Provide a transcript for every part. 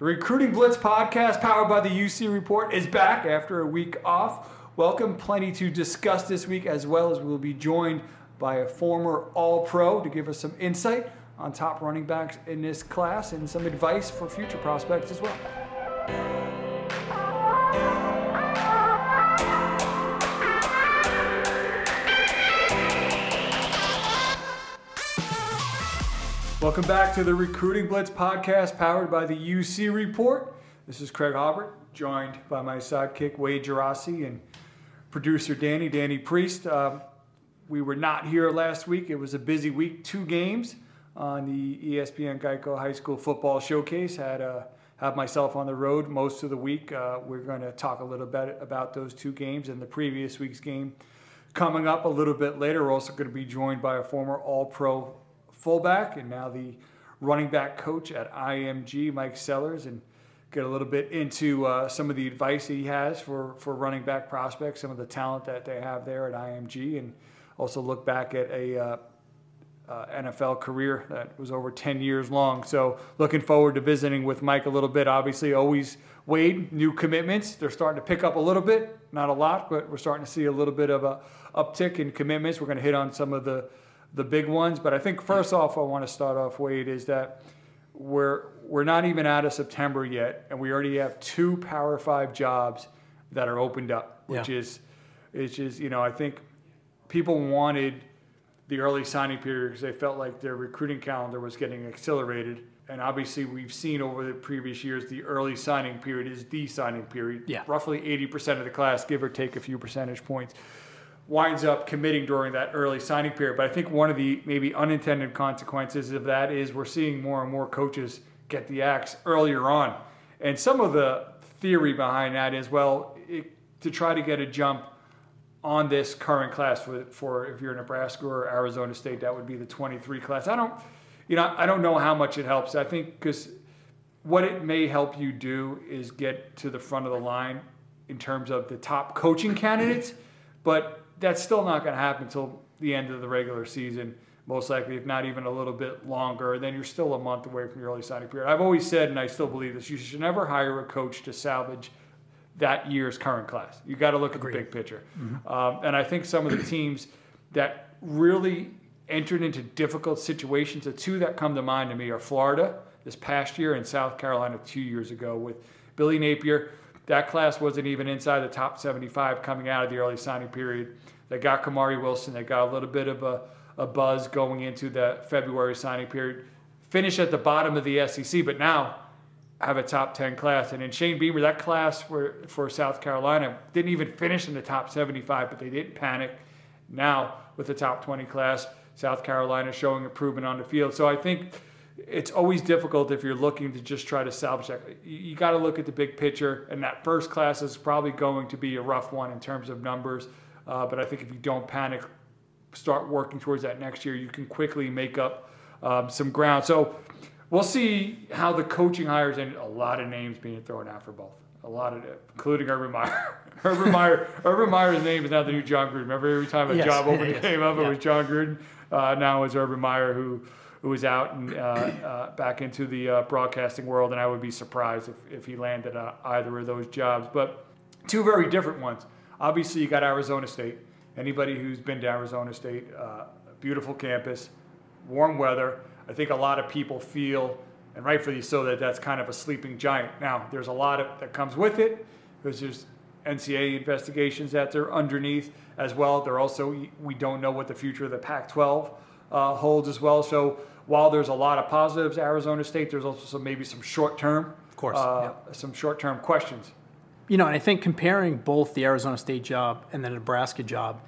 The Recruiting Blitz podcast, powered by the UC Report, is back after a week off. Welcome, plenty to discuss this week, as well as we'll be joined by a former All Pro to give us some insight on top running backs in this class and some advice for future prospects as well. Welcome back to the Recruiting Blitz podcast powered by the UC Report. This is Craig Haubert, joined by my sidekick Wade Geraci and producer Danny, Danny Priest. Um, we were not here last week. It was a busy week, two games on the ESPN Geico High School Football Showcase. Had uh, have myself on the road most of the week. Uh, we're going to talk a little bit about those two games and the previous week's game. Coming up a little bit later, we're also going to be joined by a former All Pro fullback and now the running back coach at IMG, Mike Sellers, and get a little bit into uh, some of the advice that he has for, for running back prospects, some of the talent that they have there at IMG, and also look back at a uh, uh, NFL career that was over 10 years long. So looking forward to visiting with Mike a little bit. Obviously, always Wade, new commitments. They're starting to pick up a little bit, not a lot, but we're starting to see a little bit of a uptick in commitments. We're going to hit on some of the the big ones. But I think first off, I want to start off, Wade, is that we're we're not even out of September yet, and we already have two Power Five jobs that are opened up, which Yeah. is, which is you know I think people wanted the early signing period because they felt like their recruiting calendar was getting accelerated. And obviously, we've seen over the previous years the early signing period is the signing period. Yeah. Roughly 80% of the class, give or take a few percentage points, winds up committing during that early signing period. But I think one of the maybe unintended consequences of that is we're seeing more and more coaches get the axe earlier on. And some of the theory behind that is well, it, to try to get a jump on this current class for, for if you're Nebraska or Arizona State, that would be the 23 class. I don't, you know, I don't know how much it helps. I think because what it may help you do is get to the front of the line in terms of the top coaching candidates, but that's still not going to happen until the end of the regular season, most likely, if not even a little bit longer. Then you're still a month away from your early signing period. I've always said, and I still believe this, you should never hire a coach to salvage that year's current class. You got to look at the big picture. Um, and I think some of the teams that really entered into difficult situations, the two that come to mind to me are Florida this past year and South Carolina two years ago with Billy Napier. That class wasn't even inside the top 75 coming out of the early signing period. They got Kamari Wilson. They got a little bit of a, a buzz going into the February signing period. Finished at the bottom of the SEC, but now have a top 10 class. And in Shane Beamer, that class for, for South Carolina didn't even finish in the top 75, but they didn't panic. Now, with the top 20 class, South Carolina showing improvement on the field. So I think it's always difficult if you're looking to just try to salvage that. You, you got to look at the big picture, and that first class is probably going to be a rough one in terms of numbers. Uh, but I think if you don't panic, start working towards that next year, you can quickly make up um, some ground. So we'll see how the coaching hires and a lot of names being thrown out for both. A lot of it, including Urban Meyer. Urban Meyer. Urban Meyer's name is now the new Jon Gruden. Remember, every time a Yes, job opening came up, it was Jon Gruden. Uh, now it's Urban Meyer who who is out and uh, uh, back into the uh, broadcasting world, and I would be surprised if, if he landed either of those jobs. But two very different ones. Obviously, you got Arizona State. Anybody who's been to Arizona State, uh, beautiful campus, warm weather. I think a lot of people feel, and rightfully so, that that's kind of a sleeping giant. Now, there's a lot of, that comes with it because there's NCAA investigations that they're underneath as well. They're also, we don't know what the future of the Pac 12 uh, holds as well. So while there's a lot of positives, Arizona State, there's also some, maybe some short term, Of course, uh, some short term questions. You know, and I think comparing both the Arizona State job and the Nebraska job,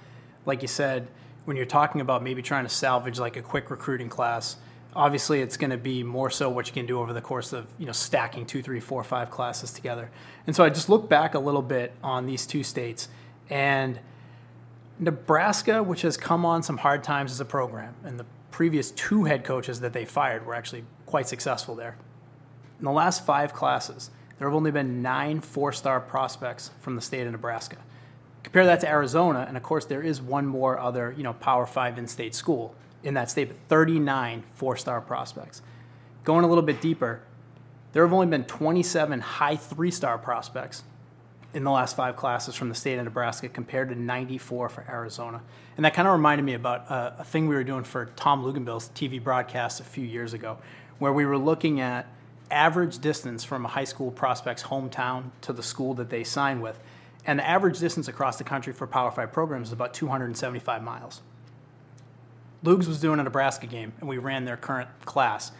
like you said, when you're talking about maybe trying to salvage like a quick recruiting class, obviously it's going to be more so what you can do over the course of you know stacking two, three, four, five classes together. And so I just look back a little bit on these two states and Nebraska, which has come on some hard times as a program, and the previous two head coaches that they fired were actually quite successful there. In the last five classes, there have only been nine four star prospects from the state of Nebraska. Compare that to Arizona, and of course, there is one more other, you know, Power Five in state school in that state, but 39 four star prospects. Going a little bit deeper, there have only been 27 high three star prospects in the last five classes from the state of Nebraska compared to 94 for Arizona. And that kind of reminded me about a, a thing we were doing for Tom Luginbill's TV broadcast a few years ago, where we were looking at average distance from a high school prospect's hometown to the school that they sign with. And the average distance across the country for Power 5 programs is about 275 miles. Lugs was doing a Nebraska game, and we ran their current class,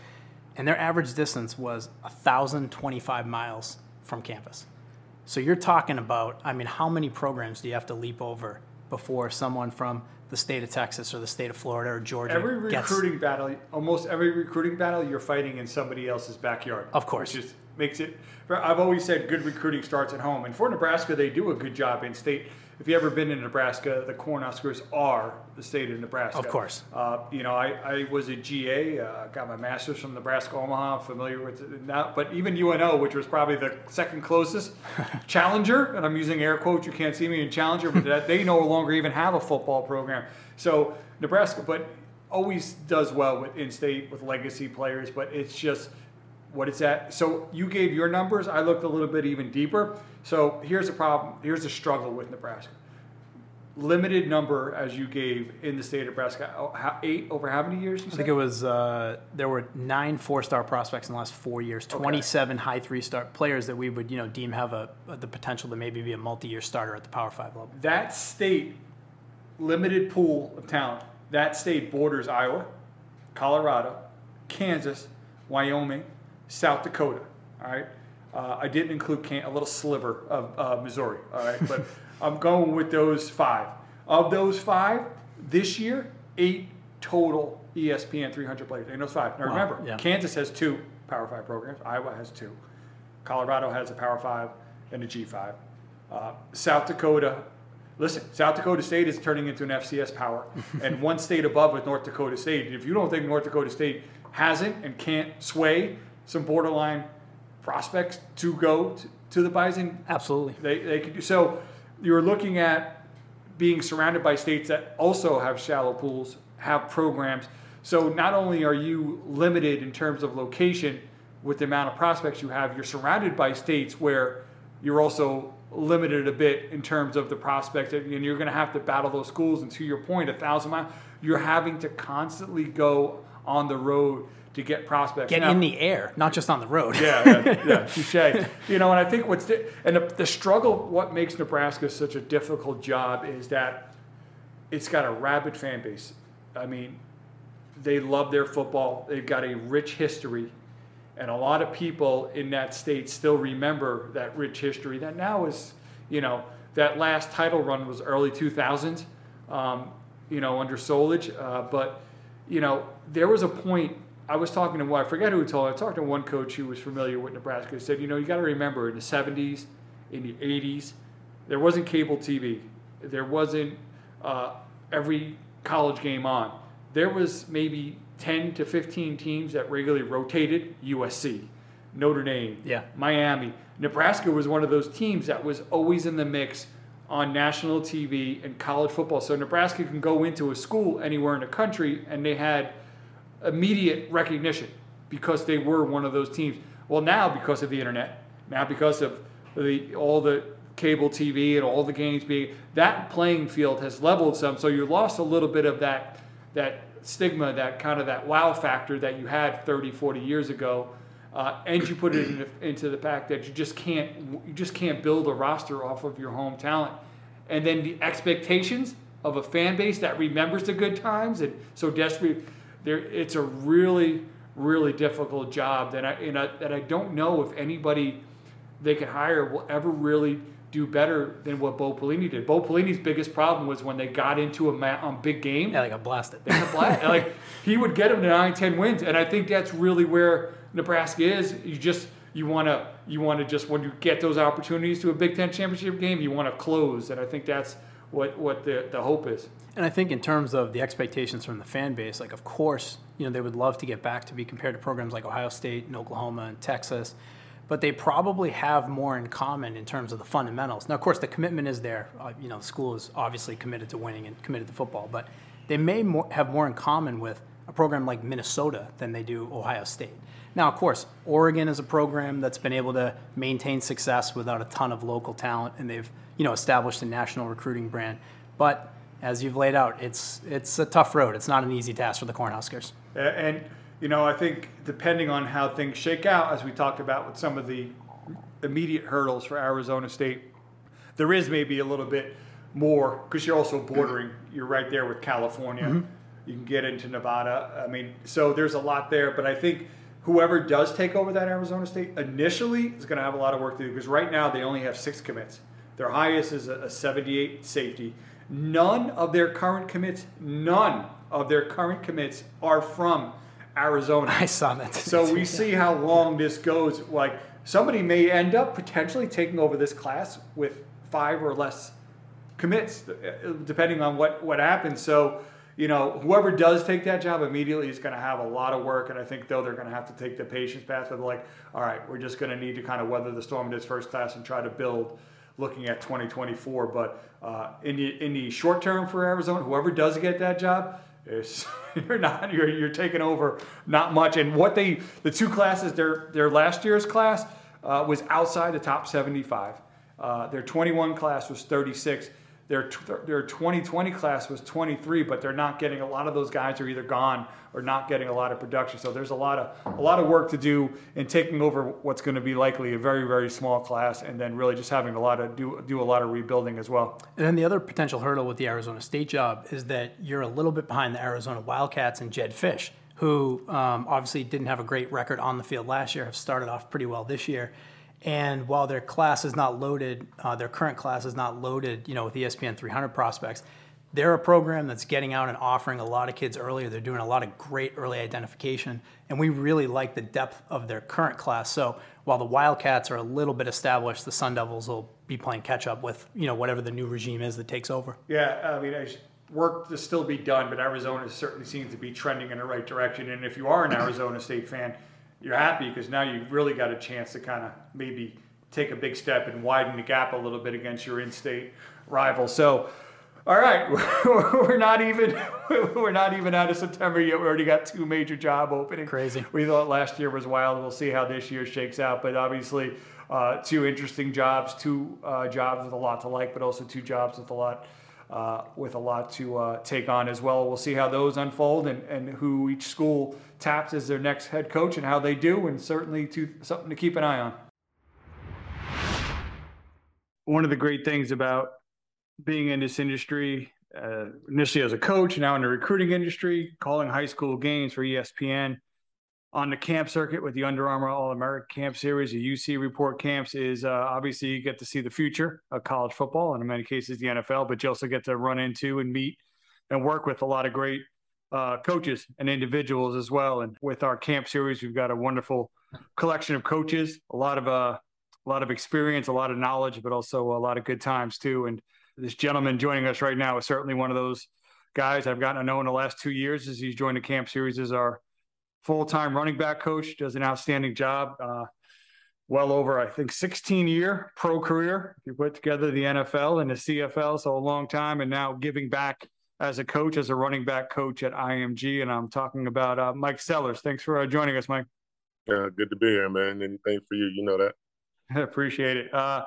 and their average distance was 1,025 miles from campus. So you're talking about, I mean, how many programs do you have to leap over before someone from the state of Texas or the state of Florida or Georgia Every gets- recruiting battle, almost every recruiting battle, you're fighting in somebody else's backyard. Of course. Which just makes it. I've always said good recruiting starts at home, and for Nebraska, they do a good job in state. If you ever been in Nebraska, the Cornhuskers are the state of Nebraska. Of course. Uh, you know, I, I was a GA, uh, got my master's from Nebraska Omaha, I'm familiar with it now, but even UNO, which was probably the second closest challenger, and I'm using air quotes, you can't see me in challenger, but that they no longer even have a football program. So Nebraska, but always does well with in-state with legacy players, but it's just what it's at. So you gave your numbers. I looked a little bit even deeper. So here's the problem. Here's the struggle with Nebraska. Limited number as you gave in the state of Nebraska. Oh, Eight over how many years? You I think it was uh, there were nine four-star prospects in the last four years, 27 high three-star players that we would you know deem have a, the potential to maybe be a multi-year starter at the Power Five level. that state limited pool of talent. That state borders Iowa, Colorado, Kansas, Wyoming, South Dakota. All right. Uh, I didn't include Can- a little sliver of uh, Missouri. All right, but I'm going with those five. Of those five, this year, eight total ESPN 300 players. And those five. Now Wow, remember, yeah. Kansas has two Power Five programs. Iowa has two. Colorado has a Power Five and a G5. Uh, South Dakota, listen, South Dakota State is turning into an FCS power, and one state above with North Dakota State. If you don't think North Dakota State hasn't and can't sway some borderline prospects to go to, to the Bison, Absolutely. they, they could do so. You're looking at being surrounded by states that also have shallow pools, have programs. So not only are you limited in terms of location with the amount of prospects you have, you're surrounded by states where you're also limited a bit in terms of the prospects, and you're going to have to battle those schools. And to your point, a thousand miles, you're having to constantly go on the road to get prospects. Get Now- in the air, not just on the road. yeah, yeah, yeah, touche. You know, and I think what's the, and the, the struggle, what makes Nebraska such a difficult job is that it's got a rabid fan base. I mean, they love their football. They've got a rich history, and a lot of people in that state still remember that rich history. That now is, you know, that last title run was early 2000s, um, you know, under Solich. Uh, but, you know, there was a point. I was talking to one, I forget who told me, I talked to one coach who was familiar with Nebraska. He said, you know, you got to remember in the 70s, in the 80s, there wasn't cable TV. There wasn't uh, every college game on. There was maybe 10 to 15 teams that regularly rotated USC, Notre Dame, Yeah. Miami. Nebraska was one of those teams that was always in the mix on national TV and college football. So Nebraska can go into a school anywhere in the country and they had immediate recognition because they were one of those teams. Well, now because of the internet, now because of the all the cable TV and all the games being that playing field has leveled some. So you lost a little bit of that that stigma, that kind of that wow factor that you had 30, 40 years ago. Uh, and you put it in, into the fact that you just can't you just can't build a roster off of your home talent, and then the expectations of a fan base that remembers the good times and so desperate. There, it's a really really difficult job that I, and I that I don't know if anybody they can hire will ever really do better than what Bo Pelini did. Bo Pelini's biggest problem was when they got into a ma- on big game. Yeah, like a blasted. They had a blast. like he would get them to nine, ten wins, and I think that's really where Nebraska is. You just you want to you want to just when you get those opportunities to a Big Ten championship game, you want to close, and I think that's what what the the hope is. And I think in terms of the expectations from the fan base, like of course, you know, they would love to get back to be compared to programs like Ohio State and Oklahoma and Texas, but they probably have more in common in terms of the fundamentals. Now, of course, the commitment is there. Uh, you know, the school is obviously committed to winning and committed to football, but they may more, have more in common with a program like Minnesota than they do Ohio State. Now, of course, Oregon is a program that's been able to maintain success without a ton of local talent, and they've you know established a national recruiting brand. But as you've laid out, it's it's a tough road. It's not an easy task for the Cornhuskers. And you know, I think depending on how things shake out, as we talked about with some of the immediate hurdles for Arizona State, there is maybe a little bit more because you're also bordering. You're right there with California. Mm-hmm. You can get into Nevada. I mean, so there's a lot there. But I think whoever does take over that Arizona State initially is going to have a lot of work to do because right now they only have six commits. Their highest is a, 78 safety. None of their current commits, none of their current commits are from Arizona. I saw that. So we see how long this goes. Like somebody may end up potentially taking over this class with five or less commits, eh, eh, depending on what what happens. So you know, whoever does take that job immediately is going to have a lot of work. And I think, though, they're going to have to take the patience path of like, all right, we're just going to need to kind of weather the storm in this first class and try to build looking at 2024. But uh, in, the, in the short term for Arizona, whoever does get that job, you're not you're, you're taking over not much. And what they the two classes their their last year's class uh, was outside the top 75. Uh, their 21 class was 36 their their 2020 class was 23, but they're not getting a lot of those guys are either gone or not getting a lot of production. So there's a lot of a lot of work to do in taking over what's going to be likely a very very small class, and then really just having a lot of do do a lot of rebuilding as well. And then the other potential hurdle with the Arizona State job is that you're a little bit behind the Arizona Wildcats and Jedd Fisch, who um, obviously didn't have a great record on the field last year, have started off pretty well this year. And while their class is not loaded, uh, their current class is not loaded, you know, with ESPN 300 prospects, they're a program that's getting out and offering a lot of kids earlier. They're doing a lot of great early identification, and we really like the depth of their current class. So while the Wildcats are a little bit established, the Sun Devils will be playing catch up with you know whatever the new regime is that takes over. Yeah, I mean, work to still be done, but Arizona certainly seems to be trending in the right direction. And if you are an Arizona State fan, you're happy because now you've really got a chance to kind of maybe take a big step and widen the gap a little bit against your in-state rival. So, all right, we're not even we're not even out of September yet. We already got two major job openings. Crazy. We thought last year was wild. We'll see how this year shakes out. But obviously, uh, two interesting jobs, two uh, jobs with a lot to like, but also two jobs with a lot uh, with a lot to uh, take on as well. We'll see how those unfold and, and who each school taps as their next head coach and how they do, and certainly to, something to keep an eye on. One of the great things about being in this industry, uh, initially as a coach, now in the recruiting industry, calling high school games for ESPN, on the camp circuit with the Under Armour All American Camp Series, the UC Report camps is uh, obviously you get to see the future of college football and in many cases the NFL, but you also get to run into and meet and work with a lot of great uh, coaches and individuals as well. And with our camp series, we've got a wonderful collection of coaches, a lot of uh, a lot of experience, a lot of knowledge, but also a lot of good times too. And this gentleman joining us right now is certainly one of those guys I've gotten to know in the last two years as he's joined the camp series as our full-time running back coach, does an outstanding job. Uh, well over, I think, 16 year pro career. You put together the NFL and the CFL, so a long time, and now giving back as a coach, as a running back coach at IMG. And I'm talking about uh, Mike Sellers. Thanks for uh, joining us, Mike. Yeah, good to be here, man. Anything for you, you know that. I appreciate it. Uh,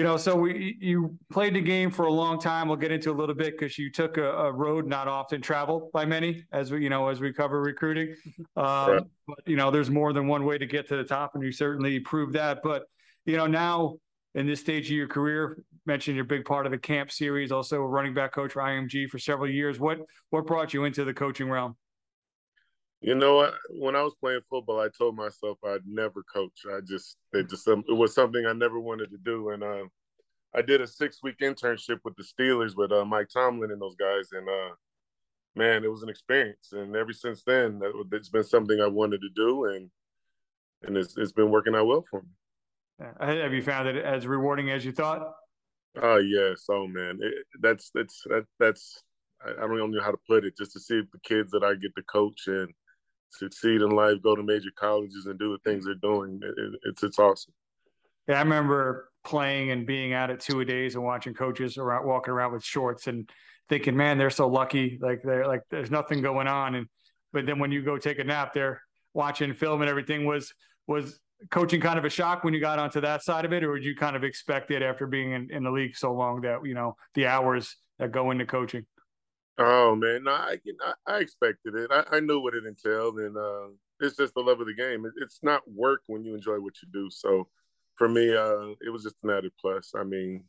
you know, so we you played the game for a long time. We'll get into a little bit because you took a, a, road not often traveled by many, as we you know as we cover recruiting. Um, right. But you know, there's more than one way to get to the top, and you certainly proved that. But you know, now in this stage of your career, mentioned you're a big part of the camp series, also a running back coach for IMG for several years. What what brought you into the coaching realm? You know, what? when I was playing football, I told myself I'd never coach. I just it just it was something I never wanted to do, and uh, I did a six week internship with the Steelers with uh, Mike Tomlin and those guys, and uh, man, it was an experience. And ever since then, it's been something I wanted to do, and and it's it's been working out well for me. Have you found it as rewarding as you thought? Oh yes, oh man, it, that's that's that, that's I, I don't even know how to put it. Just to see the kids that I get to coach and succeed in life, go to major colleges, and do the things they're doing. It, it's it's awesome. Yeah, I remember playing and being out at two a days and watching coaches around walking around with shorts and thinking, man, they're so lucky. Like they're like there's nothing going on. And but then when you go take a nap, they're watching film and everything. Was was coaching kind of a shock when you got onto that side of it, or would you kind of expect it after being in, in the league so long that you know the hours that go into coaching? Oh man, no, I I, expected it. I, I, knew what it entailed, and uh, it's just the love of the game. It, it's not work when you enjoy what you do. So for me, uh, it was just an added plus. I mean,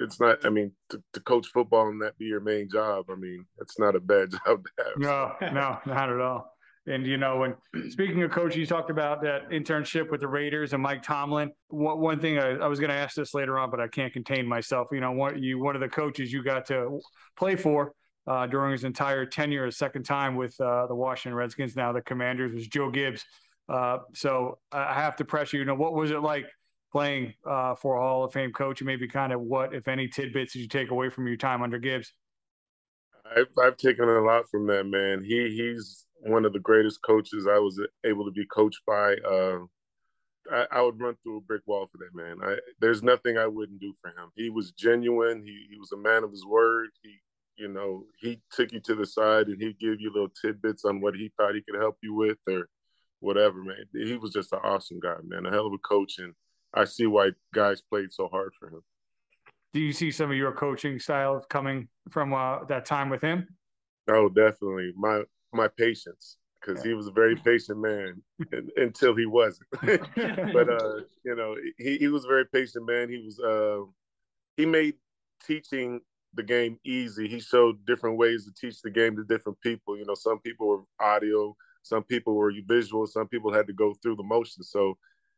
it's not. I mean, to, to coach football and that be your main job. I mean, it's not a bad job to have. No, no, not at all. And you know, when speaking of coaching, you talked about that internship with the Raiders and Mike Tomlin. One, one thing I, I was going to ask this later on, but I can't contain myself. You know, one, you one of the coaches you got to play for uh, during his entire tenure, a second time with uh, the Washington Redskins, now the Commanders, was Joe Gibbs. Uh, so I have to press you. You know, what was it like playing uh, for a Hall of Fame coach? And maybe kind of what, if any, tidbits did you take away from your time under Gibbs? I've, I've taken a lot from that man. He he's one of the greatest coaches I was able to be coached by. Uh, I, I, would run through a brick wall for that man. I, there's nothing I wouldn't do for him. He was genuine. He, he was a man of his word. He, you know, he took you to the side and he'd give you little tidbits on what he thought he could help you with or whatever, man. He was just an awesome guy, man. A hell of a coach, and I see why guys played so hard for him. Do you see some of your coaching style coming from uh, that time with him? Oh, definitely. My my patience because he was a very patient man until he wasn't. but uh, you know, he, he was a very patient man. He was uh, he made teaching the game easy. He showed different ways to teach the game to different people. You know, some people were audio, some people were visual, some people had to go through the motions. So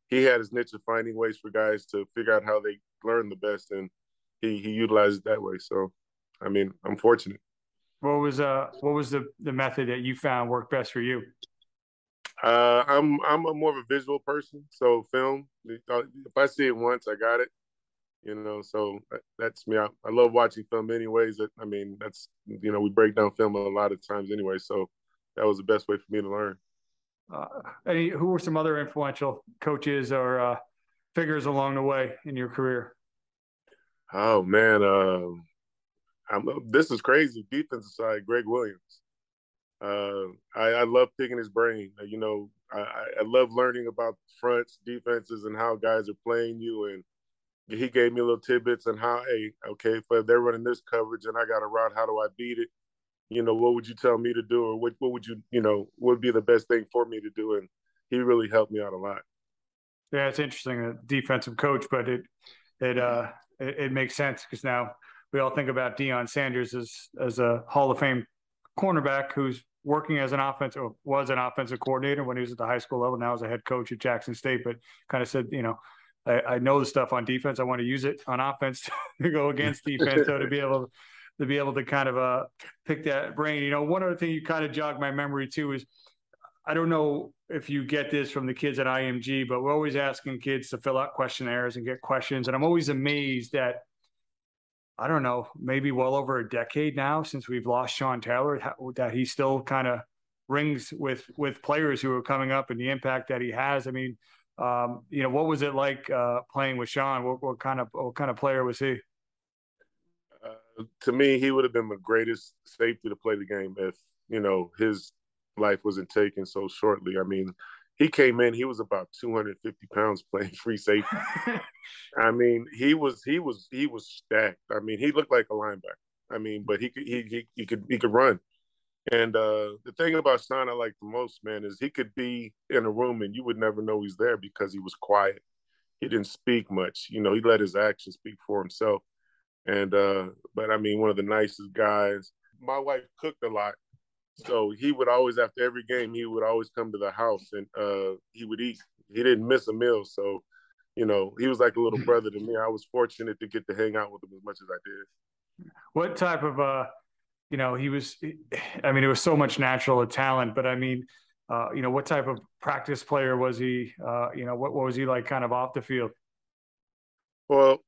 he had his niche of finding ways for guys to figure out how they learn the best, and he he utilized it that way. So, I mean, I'm fortunate. What was uh what was the the method that you found worked best for you? Uh, I'm I'm a more of a visual person, so film. If I see it once, I got it. You know, so that's me. I, I love watching film, anyways. I mean, that's you know, we break down film a lot of times anyway. So that was the best way for me to learn. Uh, any who were some other influential coaches or uh, figures along the way in your career? Oh man, uh, I'm, this is crazy. Defensive side, Gregg Williams. Uh, I, I, love picking his brain. Uh, you know, I, I, love learning about fronts, defenses, and how guys are playing you. And he gave me little tidbits on how, hey, okay, if they're running this coverage and I got a route, how do I beat it? You know, what would you tell me to do, or what, what would you, you know, would be the best thing for me to do? And he really helped me out a lot. Yeah, it's interesting, a defensive coach, but it it uh it, it makes sense because now we all think about Deion Sanders as as a Hall of Fame cornerback who's working as an offensive was an offensive coordinator when he was at the high school level. Now as a head coach at Jackson State, but kind of said, you know, I, I know the stuff on defense. I want to use it on offense to go against defense. so to be able to, be able to kind of uh pick that brain. You know, one other thing you kind of jogged my memory too is I don't know if you get this from the kids at IMG, but we're always asking kids to fill out questionnaires and get questions. And I'm always amazed that I don't know, maybe well over a decade now since we've lost Sean Taylor, that he still kind of rings with with players who are coming up and the impact that he has. I mean, um, you know, what was it like uh, playing with Sean? What, what, kind of what kind of player was he? Uh, to me, he would have been the greatest safety to play the game if you know his life wasn't taken so shortly. I mean, he came in, he was about 250 pounds playing free safety. I mean, he was he was he was stacked. I mean, he looked like a linebacker. I mean, but he could he he, he could he could run. And uh, the thing about Sean I like the most, man, is he could be in a room and you would never know he's there because he was quiet. He didn't speak much. You know, he let his actions speak for himself. And uh, but I mean, one of the nicest guys. My wife cooked a lot, so he would always, after every game, he would always come to the house and uh, he would eat. He didn't miss a meal. So, you know, he was like a little brother to me. I was fortunate to get to hang out with him as much as I did. What type of, uh, you know, he was, I mean, it was so much natural talent, but I mean, uh, you know, what type of practice player was he? Uh, you know, what, what was he like kind of off the field? Well,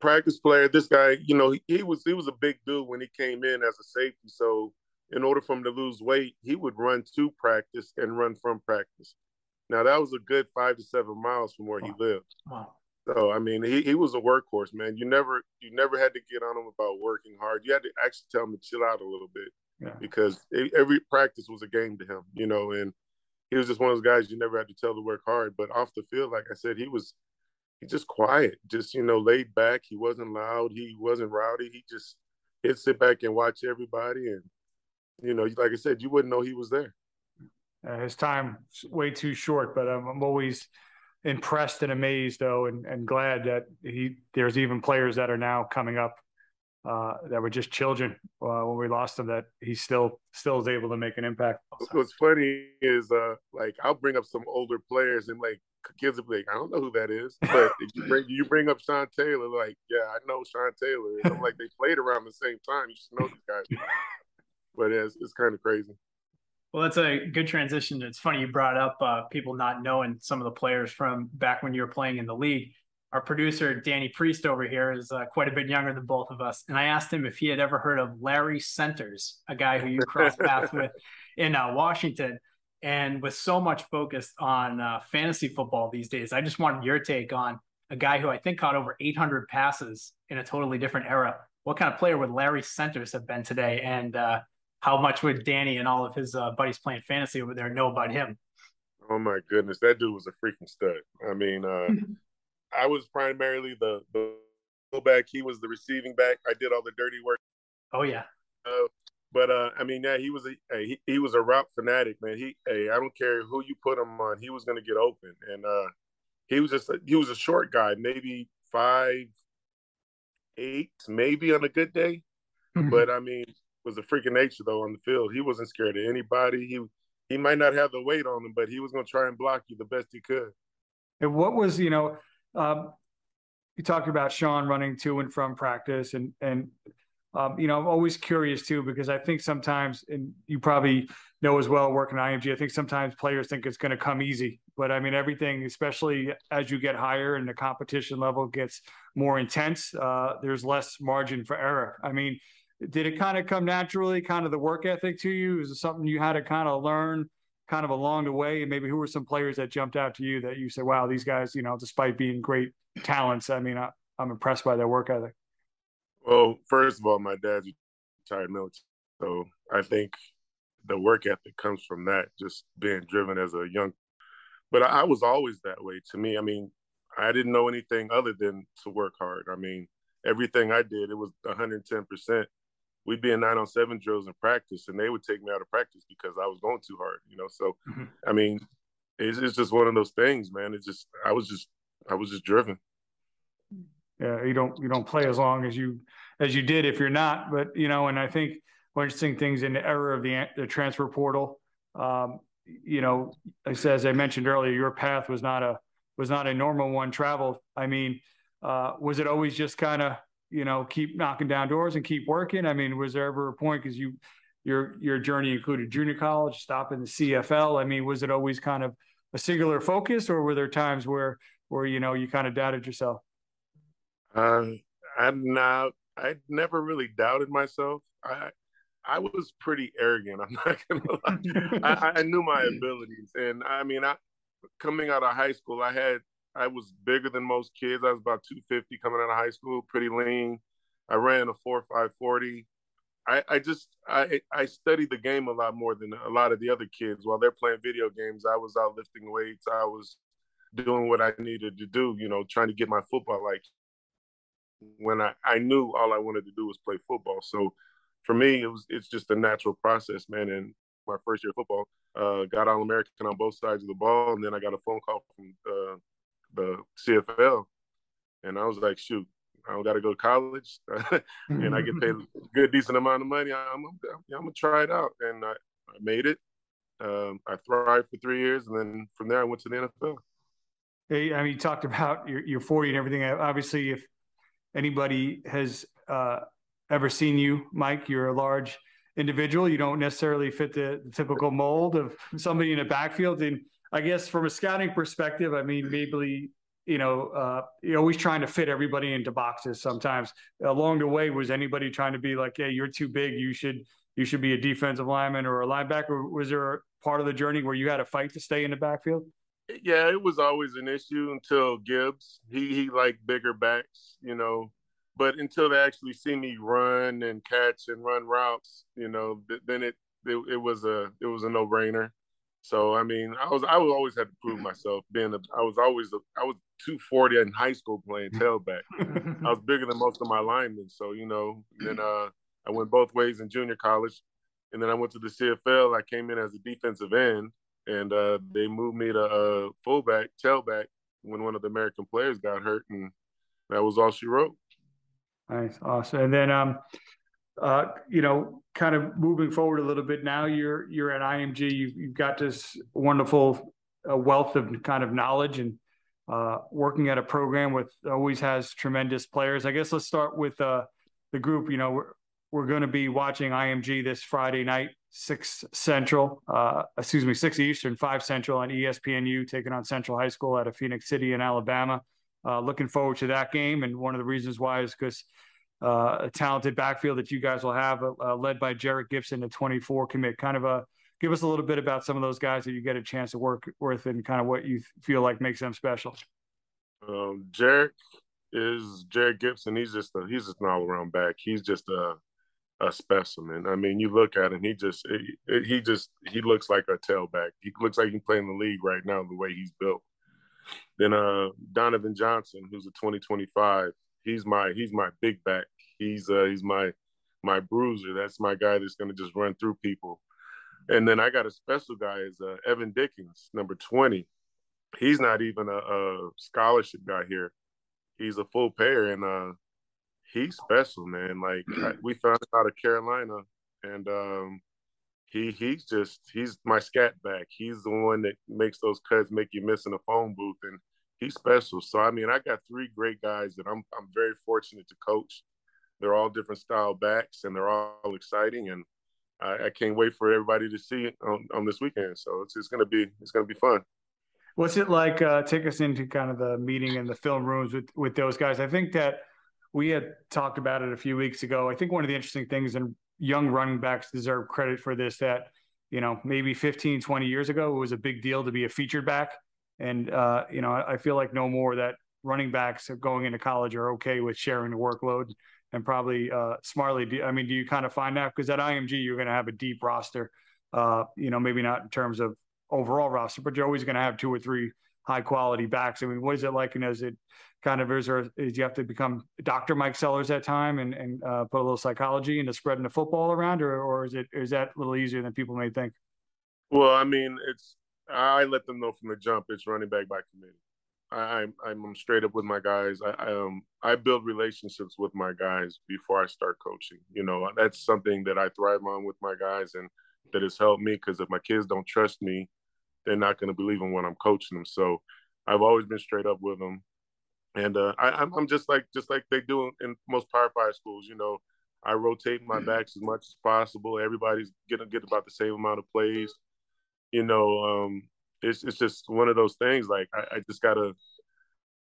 practice player, this guy, you know, he, he was, he was a big dude when he came in as a safety. So, in order for him to lose weight, he would run to practice and run from practice. Now that was a good five to seven miles from where wow. he lived. Wow. So I mean, he, he was a workhorse, man. You never you never had to get on him about working hard. You had to actually tell him to chill out a little bit. yeah. because every practice was a game to him, you know, and he was just one of those guys you never had to tell to work hard. But off the field, like I said, he was he just quiet, just you know, laid back. He wasn't loud. He wasn't rowdy. He just he'd sit back and watch everybody, and you know, like I said, you wouldn't know he was there. Uh, his time way too short, but I'm, I'm always impressed and amazed though, and, and glad that he there's even players that are now coming up uh, that were just children uh, when we lost him that he still still is able to make an impact. What's funny is uh, like I'll bring up some older players and like kids will be like, I don't know who that is, but you bring you bring up Sean Taylor, like yeah, I know Sean Taylor. And I'm like they played around the same time. You should know these guys, but it's it's kind of crazy. Well, that's a good transition. It's funny you brought up uh, people not knowing some of the players from back when you were playing in the league our producer Danny Priest over here is uh, quite a bit younger than both of us, and I asked him if he had ever heard of Larry Centers, a guy who you crossed paths with in uh, Washington. And with so much focused on uh, fantasy football these days, I just wanted your take on a guy who I think caught over 800 passes in a totally different era. What kind of player would Larry Centers have been today, and uh, how much would Danny and all of his uh, buddies playing fantasy over there know about him? Oh my goodness, that dude was a freaking stud. I mean, uh, I was primarily the the back. He was the receiving back. I did all the dirty work. Oh yeah. Uh, but uh, I mean, yeah, he was a he, he was a route fanatic, man. He, hey, I don't care who you put him on, he was gonna get open, and uh, he was just he was a short guy, maybe five eight, maybe on a good day. Mm-hmm. But I mean, was a freaking nature though on the field. He wasn't scared of anybody. He he might not have the weight on him, but he was gonna try and block you the best he could. And what was you know um, you talked about Sean running to and from practice, and and um, you know I'm always curious too because I think sometimes, and you probably know as well working IMG, I think sometimes players think it's going to come easy, but I mean everything, especially as you get higher and the competition level gets more intense, uh, there's less margin for error. I mean, did it kind of come naturally, kind of the work ethic to you? Is it something you had to kind of learn? kind of along the way? And maybe who were some players that jumped out to you that you said, wow, these guys, you know, despite being great talents, I mean, I, am I'm impressed by their work ethic. Well, first of all, my dad's retired military. So I think the work ethic comes from that, just being driven as a young. But I was always that way to me. I mean, I didn't know anything other than to work hard. I mean, everything I did, it was 110% we'd be in nine on seven drills in practice, and they would take me out of practice because I was going too hard. You know, so mm-hmm. I mean, it's, it's just one of those things, man. It's just I was just I was just driven. Yeah, you don't you don't play as long as you as you did if you're not. But you know, and I think one interesting things in the era of the the transfer portal. Um, you know, as I mentioned earlier, your path was not a was not a normal one traveled. I mean, uh, was it always just kind of you know, keep knocking down doors and keep working? I mean, was there ever a point because you your your journey included junior college, stopping the CFL? I mean, was it always kind of a singular focus, or were there times where where you know you kind of doubted yourself? Um, I'm not. I never really doubted myself. I I was pretty arrogant. I'm not gonna lie. I, I knew my abilities, and I mean, I coming out of high school, I had I was bigger than most kids. I was about 250 coming out of high school, pretty lean. I ran a four five forty. I, I just I I studied the game a lot more than a lot of the other kids. While they're playing video games, I was out lifting weights. I was doing what I needed to do, you know, trying to get my football like when I, I knew all I wanted to do was play football. So for me, it was it's just a natural process, man. And my first year of football, uh, got all American on both sides of the ball, and then I got a phone call from uh, the CFL, and I was like, shoot, I don't got to go to college, and I get paid a good decent amount of money. I'm, I'm, I'm gonna try it out, and I, I made it. Um, I thrived for three years, and then from there I went to the NFL. Hey, I mean, you talked about your, your 40 and everything. Obviously, if anybody has uh, ever seen you, Mike, you're a large individual. You don't necessarily fit the, the typical mold of somebody in a backfield. And I guess from a scouting perspective, I mean, maybe you know, uh, you're always trying to fit everybody into boxes. Sometimes along the way, was anybody trying to be like, "Hey, you're too big. You should you should be a defensive lineman or a linebacker"? Was there a part of the journey where you had to fight to stay in the backfield? Yeah, it was always an issue until Gibbs. He he liked bigger backs, you know. but until they actually see me run and catch and run routes, you know, then it it, it was a it was a no brainer. So I mean, I was I was always had to prove myself. Being a, I was always a, I was 240 in high school playing tailback. I was bigger than most of my linemen. So you know, then uh, I went both ways in junior college, and then I went to the CFL. I came in as a defensive end, and uh, they moved me to uh, fullback, tailback when one of the American players got hurt, and that was all she wrote. Nice, awesome. And then, um, uh, you know, kind of moving forward a little bit. Now you're you're at IMG. You've, you've got this wonderful uh, wealth of kind of knowledge and uh, working at a program with always has tremendous players. I guess let's start with uh, the group. You know, we're we're going to be watching IMG this Friday night, six Central. Uh, excuse me, six Eastern, five Central on ESPNU, taking on Central High School out of Phenix City in Alabama. Looking forward to that game. And one of the reasons why is because uh, a talented backfield that you guys will have, uh, uh led by Jerrick Gibson, the 24 commit. Kind of a give us a little bit about some of those guys that you get a chance to work with, and kind of what you feel like makes them special. Um, Jerrick is Jerrick Gibson. He's just a, he's just an all around back. He's just a a specimen. I mean, you look at him, he just he just he looks like a tailback. He looks like he can play in the league right now the way he's built. Then uh, Donovan Johnson, who's a 2025, he's my he's my big back. He's uh, he's my my bruiser. That's my guy that's gonna just run through people. And then I got a special guy is uh, Evan Dickens, number 20. He's not even a, a scholarship guy here. He's a full payer, and uh, he's special, man. Like I, we found out of Carolina, and um, he he's just he's my scat back. He's the one that makes those cuts make you miss in a phone booth, and he's special. So I mean, I got three great guys that I'm I'm very fortunate to coach. They're all different style backs, and they're all exciting, and I, I can't wait for everybody to see it on, on this weekend. So it's it's gonna be it's gonna be fun. What's it like? Uh, take us into kind of the meeting and the film rooms with with those guys. I think that we had talked about it a few weeks ago. I think one of the interesting things, and young running backs deserve credit for this that you know maybe 15 20 years ago it was a big deal to be a featured back and uh, you know I, feel like no more that running backs going into college are okay with sharing the workload and probably uh, smartly do, i mean do you kind of find that because at img you're going to have a deep roster uh, you know maybe not in terms of overall roster but you're always going to have two or three high quality backs i mean what is it like and is it kind of is there is you have to become Dr. Mike Sellers at time and, and uh, put a little psychology into spreading the football around, or or is it is that a little easier than people may think? Well, I mean, it's I let them know from the jump it's running back by committee. I, I'm I'm straight up with my guys. I, I um I build relationships with my guys before I start coaching. You know, that's something that I thrive on with my guys, and that has helped me because if my kids don't trust me, they're not going to believe in what I'm coaching them. So I've always been straight up with them and uh, I, am just like just like they do in most Power Five schools. You know, I rotate my backs as much as possible. Everybody's gonna get about the same amount of plays. You know, um, it's it's just one of those things. Like I, I just gotta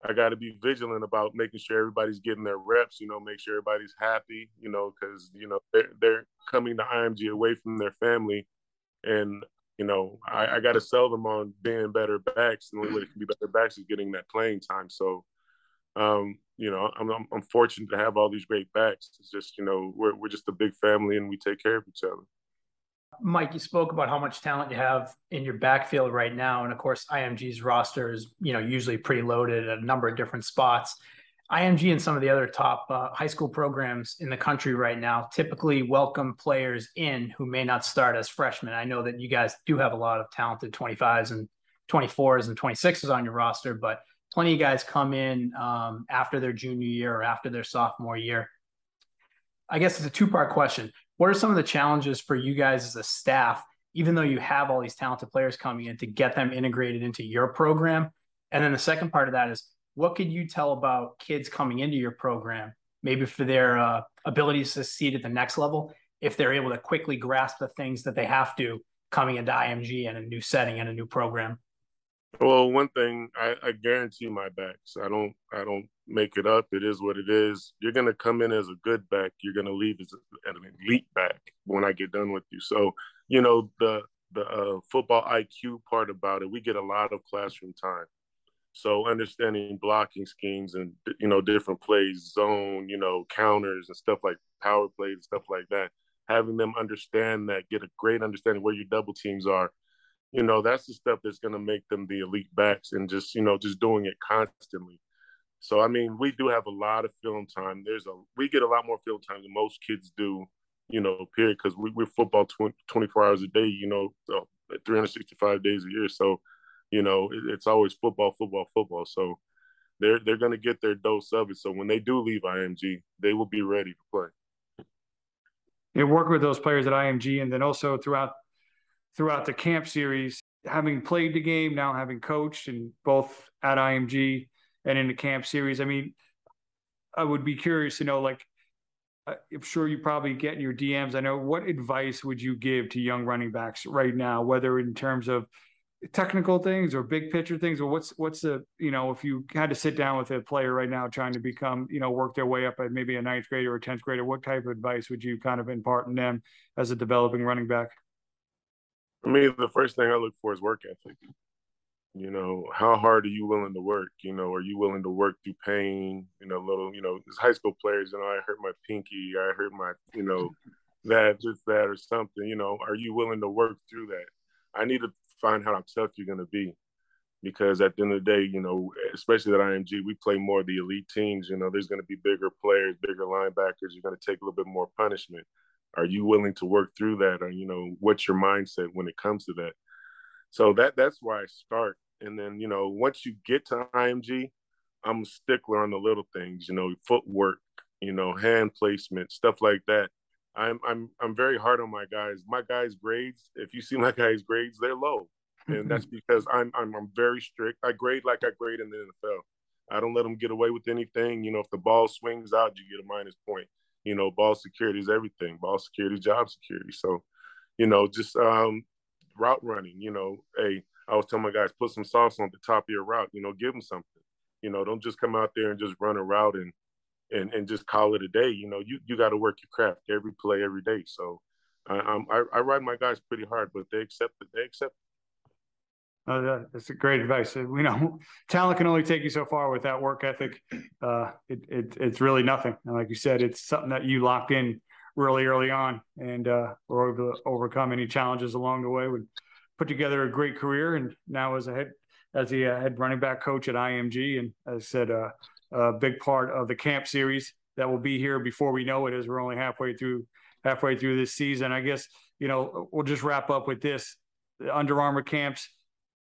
I gotta be vigilant about making sure everybody's getting their reps. You know, make sure everybody's happy. You know, because you know they're they're coming to IMG away from their family, and you know I, I got to sell them on being better backs. And the only way they can be better backs is getting that playing time. So um, you know, I'm, I'm, I'm fortunate to have all these great backs. It's just, you know, we're, we're just a big family and we take care of each other. Mike, you spoke about how much talent you have in your backfield right now. And of course, IMG's roster is, you know, usually pretty loaded at a number of different spots. IMG and some of the other top uh, high school programs in the country right now typically welcome players in who may not start as freshmen. I know that you guys do have a lot of talented 25s and 24s and 26s on your roster, but plenty of guys come in um, after their junior year or after their sophomore year. I guess it's a two part question. What are some of the challenges for you guys as a staff, even though you have all these talented players coming in to get them integrated into your program? And then the second part of that is what could you tell about kids coming into your program, maybe for their uh, ability to succeed at the next level, if they're able to quickly grasp the things that they have to coming into IMG and a new setting and a new program? Well, one thing I, I, guarantee my backs. I don't I don't make it up. It is what it is. You're gonna come in as a good back. You're gonna leave as an elite back when I get done with you. So you know the the uh, football IQ part about it. We get a lot of classroom time. So understanding blocking schemes and you know different plays, zone, you know counters and stuff like power plays and stuff like that. Having them understand that, get a great understanding where your double teams are. You know that's the stuff that's going to make them the elite backs, and just you know just doing it constantly. So I mean, we do have a lot of film time. There's a we get a lot more film time than most kids do. You know, period, because we, we're football 20, 24 hours a day. You know, uh, 365 days a year. So you know, it, it's always football, football, football. So they're they're to get their dose of it. So when they do leave IMG, they will be ready to play. You work with those players at IMG, and then also throughout throughout the camp series, having played the game, now having coached, and both at IMG and in the camp series. I mean, I would be curious to know, like, uh, I'm sure you probably get in your DMs. I know what advice would you give to young running backs right now, whether in terms of technical things or big picture things or what's what's the you know if you had to sit down with a player right now trying to become you know work their way up at maybe a ninth grader or a 10th grader what type of advice would you kind of impart in them as a developing running back for me the first thing i look for is work ethic you know how hard are you willing to work you know are you willing to work through pain you know little you know as high school players you know i hurt my pinky i hurt my you know that just that or something you know are you willing to work through that I need to find how tough you're going to be. Because at the end of the day, you know, especially at IMG, we play more of the elite teams. You know, there's going to be bigger players, bigger linebackers. You're going to take a little bit more punishment. Are you willing to work through that? Or, you know, what's your mindset when it comes to that? So that that's where I start. And then, you know, once you get to IMG, I'm a stickler on the little things, you know, footwork, you know, hand placement, stuff like that. I'm I'm I'm very hard on my guys. My guys' grades, if you see my guys' grades, they're low and that's because I'm, I'm I'm very strict. I grade like I grade in the NFL. I don't let them get away with anything. You know, if the ball swings out, you get a minus point. You know, ball security is everything. Ball security, job security. So, you know, just um, route running. You know, hey, I was telling my guys, put some sauce on the top of your route. You know, give them something. You know, don't just come out there and just run a route and and and just call it a day. You know, you you got to work your craft every play, every day. So, I, I I ride my guys pretty hard, but they accept it. They accept It. uh, that's great advice. We know talent can only take you so far with that work ethic. Uh, it, it, it's really nothing. And like you said, it's something that you locked in really early on and uh, to overcome any challenges along the way. Would put together a great career, and now as a head as the uh, head running back coach at IMG, and as I said, uh, a big part of the camp series that will be here before we know it, as we're only halfway through halfway through this season. I guess you know we'll just wrap up with this: the Under Armour camps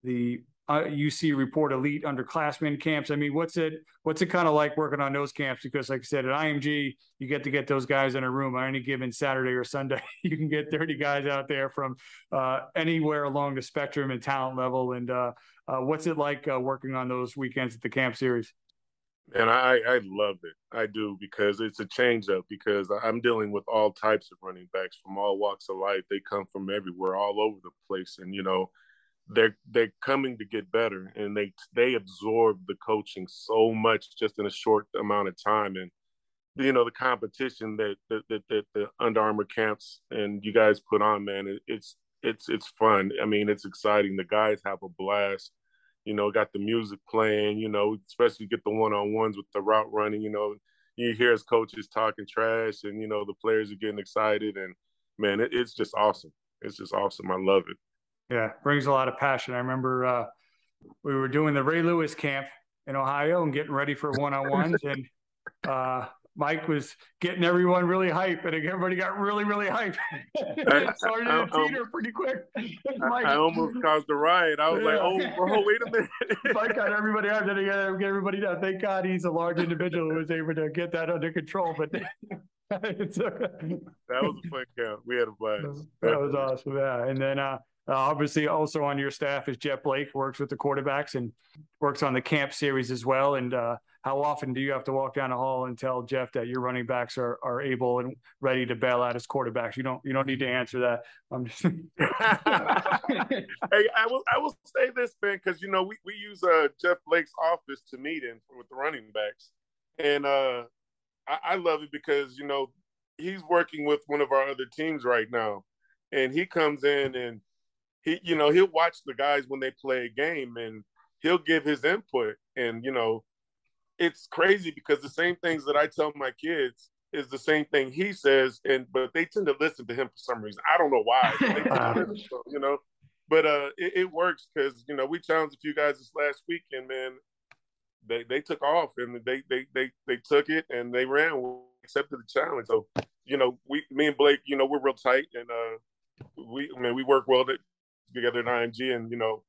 the uh, UC Report Elite underclassmen camps. I mean, what's it what's it kind of like working on those camps? Because, like I said, at IMG, you get to get those guys in a room on any given Saturday or Sunday. you can get 30 guys out there from uh, anywhere along the spectrum and talent level. And uh, uh what's it like uh, working on those weekends at the camp series? And I, I love it. I do because it's a change up because I'm dealing with all types of running backs from all walks of life. They come from everywhere, all over the place. And, you know, they're they're coming to get better and they they absorb the coaching so much just in a short amount of time. And you know the competition that that, that, that the Under Armour camps and you guys put on man it, it's it's it's fun. I mean it's exciting. The guys have a blast. You know got the music playing you know especially get the one-on-ones with the route running you know you hear as coaches talking trash and you know the players are getting excited. And man it, it's just awesome. It's just awesome. I love it yeah, brings a lot of passion. I remember uh, we were doing the Ray Lewis camp in Ohio and getting ready for one on ones, and uh, Mike was getting everyone really hype, and everybody got really, really hype. started to teeter pretty quick. Mike, I, almost caused a riot. I was yeah. like, "Oh, bro, wait a minute!" Mike got everybody out there to get everybody down. Thank God he's a large individual who was able to get that under control. But that was a fun camp. We had a blast. That was awesome. Yeah, and then. uh uh, obviously, also on your staff is Jeff Blake, works with the quarterbacks and works on the camp series as well. And uh, how often do you have to walk down the hall and tell Jeff that your running backs are, are able and ready to bail out as quarterbacks? You don't you don't need to answer that. I'm just. hey, I will I will say this, Ben, because you know we we use uh, Jeff Blake's office to meet in with the running backs, and uh, I, I love it because you know he's working with one of our other teams right now, and he comes in and he, you know, he'll watch the guys when they play a game, and he'll give his input. And, you know, it's crazy because the same things that I tell my kids is the same thing he says, and but they tend to listen to him for some reason. I don't know why. you know, but uh, it, it works because you know we challenged a few guys this last weekend, man. They they took off and they they they they took it and they ran, accepted the challenge. So you know, we me and Blake, you know, we're real tight and uh, we I mean we work well together at IMG, and you know,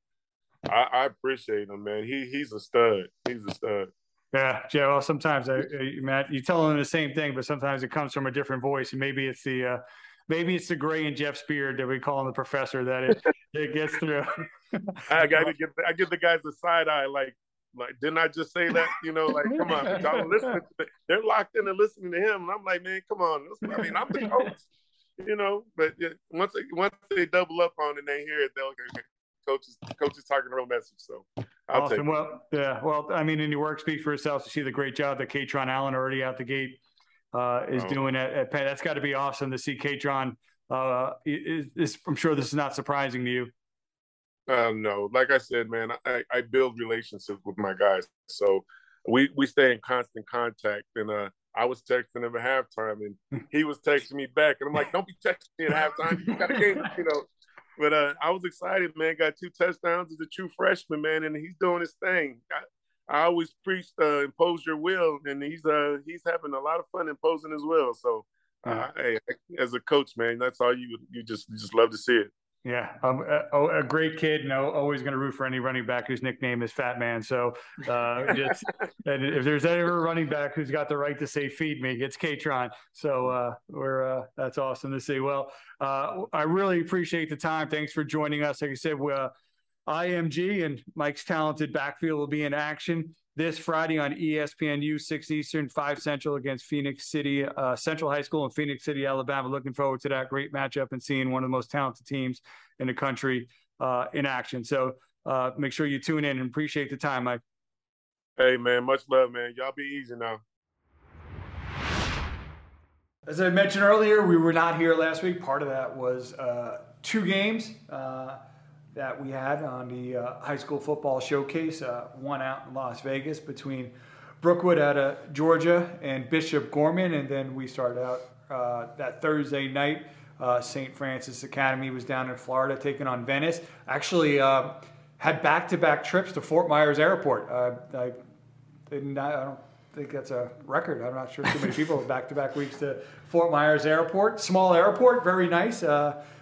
I, I appreciate him, man. He he's a stud. He's a stud. Yeah, yeah. Well, sometimes I, Matt, you tell them the same thing, but sometimes it comes from a different voice, and maybe it's the uh, maybe it's the gray and Jeff Spear that we call him the professor that it, it gets through. I got to get I give the guys a side eye, like like didn't I just say that? You know, like come on, y'all listening. To They're locked in and listening to him, and I'm like, man, come on. I mean, I'm the coach, you know. But once they once they double up on it, and they hear it, they'll coaches coaches talking a real message. So I'll awesome. take. It. Well, yeah. Well, I mean, and your work speaks for itself. To see the great job that Kaytron Allen already out the gate uh, is oh. doing at, at Penn. That's got to be awesome to see Kaytron. Uh, is, is, I'm sure this is not surprising to you. Uh, no, like I said, man, I, I build relationships with my guys, so we we stay in constant contact. And uh, I was texting him at halftime, and he was texting me back, and I'm like, "Don't be texting me at halftime. You got a game, you know." But uh, I was excited, man. Got two touchdowns as a true freshman, man, and he's doing his thing. I, I always preach uh, impose your will, and he's uh he's having a lot of fun imposing his will. So, uh, hey, as a coach, man, that's all you you just you just love to see it. Yeah, um, a, a, great kid, and always going to root for any running back whose nickname is Fat Man. So, uh, just and if there's ever a running back who's got the right to say "feed me," it's Kaytron. So uh, we're uh, that's awesome to see. Well, uh, I really appreciate the time. Thanks for joining us. Like I said, uh, IMG and Mike's talented backfield will be in action this Friday on ESPNU, 6 Eastern, 5 Central against Phenix City, uh, Central High School in Phenix City, Alabama. Looking forward to that great matchup and seeing one of the most talented teams in the country uh, in action. So uh, make sure you tune in and appreciate the time, Mike. Hey, man, much love, man. Y'all be easy now. As I mentioned earlier, we were not here last week. Part of that was uh, two games uh, that we had on the uh, high school football showcase. Uh, one out in Las Vegas between Brookwood out of Georgia and Bishop Gorman, and then we started out uh, that Thursday night. Uh, St. Frances Academy was down in Florida taking on Venice. Actually, uh, had back-to-back trips to Fort Myers Airport. Uh, I didn't. I don't think that's a record. I'm not sure too many people have back-to-back weeks to Fort Myers Airport. Small airport, very nice.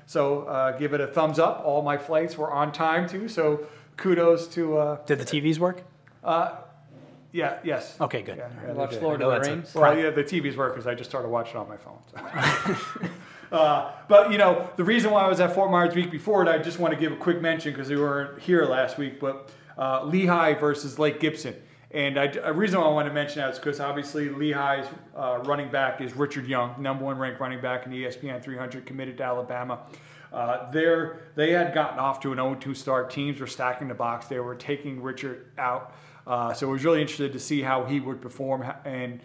So uh, give it a thumbs up. All my flights were on time too. So kudos to. Uh, Did the TVs work? Uh, yeah. Yes. Okay. Good. Yeah, yeah, watch Lord of the Rings. Well, yeah, the TVs work because I just started watching on my phone. So. uh, but you know, the reason why I was at Fort Myers week before, and I just want to give a quick mention because we weren't here last week, but uh, Lehigh versus Lake Gibson. And I, a reason I want to mention that is because obviously Lehigh's uh, running back is Richard Young, number one ranked running back in the ESPN 300, committed to Alabama. Uh, they had gotten off to an 0-2 start. Teams were stacking the box. They were taking Richard out. Uh, so I was really interested to see how he would perform and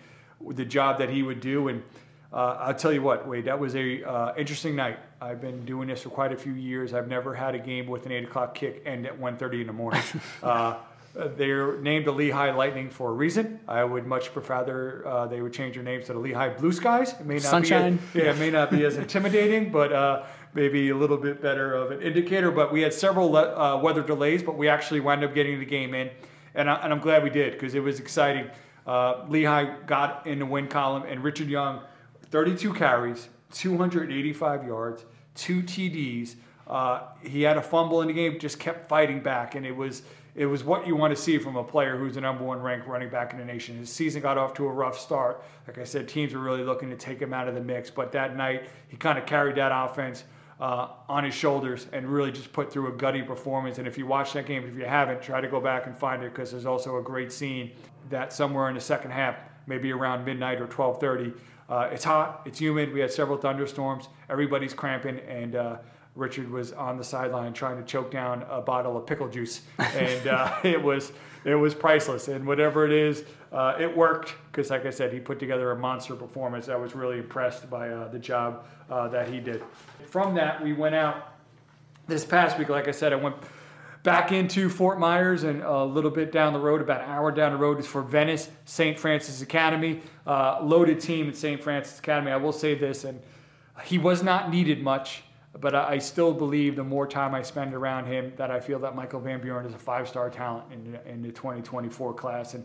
the job that he would do. And uh, I'll tell you what, Wade, that was a uh, interesting night. I've been doing this for quite a few years. I've never had a game with an eight o'clock kick end at 1.30 in the morning. Uh, they're named the Lehigh Lightning for a reason. I would much prefer uh, they would change their names to the Lehigh Blue Skies. It may not Sunshine. Be, yeah, it may not be as intimidating, but uh, maybe a little bit better of an indicator. But we had several uh, weather delays, but we actually wound up getting the game in, and, I, am glad we did because it was exciting. Uh, Lehigh got in the win column, and Richard Young, 32 carries, 285 yards, two TDs. Uh, he had a fumble in the game, just kept fighting back, and it was it was what you want to see from a player who's the number one ranked running back in the nation. His season got off to a rough start. Like I said, teams were really looking to take him out of the mix, but that night he kind of carried that offense uh, on his shoulders and really just put through a gutty performance. And if you watch that game, if you haven't, try to go back and find it because there's also a great scene that somewhere in the second half, maybe around midnight or 12:30. Uh, it's hot, it's humid. We had several thunderstorms. Everybody's cramping, and uh, Richard was on the sideline trying to choke down a bottle of pickle juice, and uh, it was it was priceless. And whatever it is, uh, it worked because, like I said, he put together a monster performance. I was really impressed by uh, the job uh, that he did. From that, we went out this past week. Like I said, I went back into Fort Myers and a little bit down the road, about an hour down the road, is for Venice St. Frances Academy. Uh, loaded team at St. Frances Academy. I will say this, and he was not needed much, but I, still believe the more time I spend around him, that I feel that Michael Van Buren is a five-star talent in, in the 2024 class. And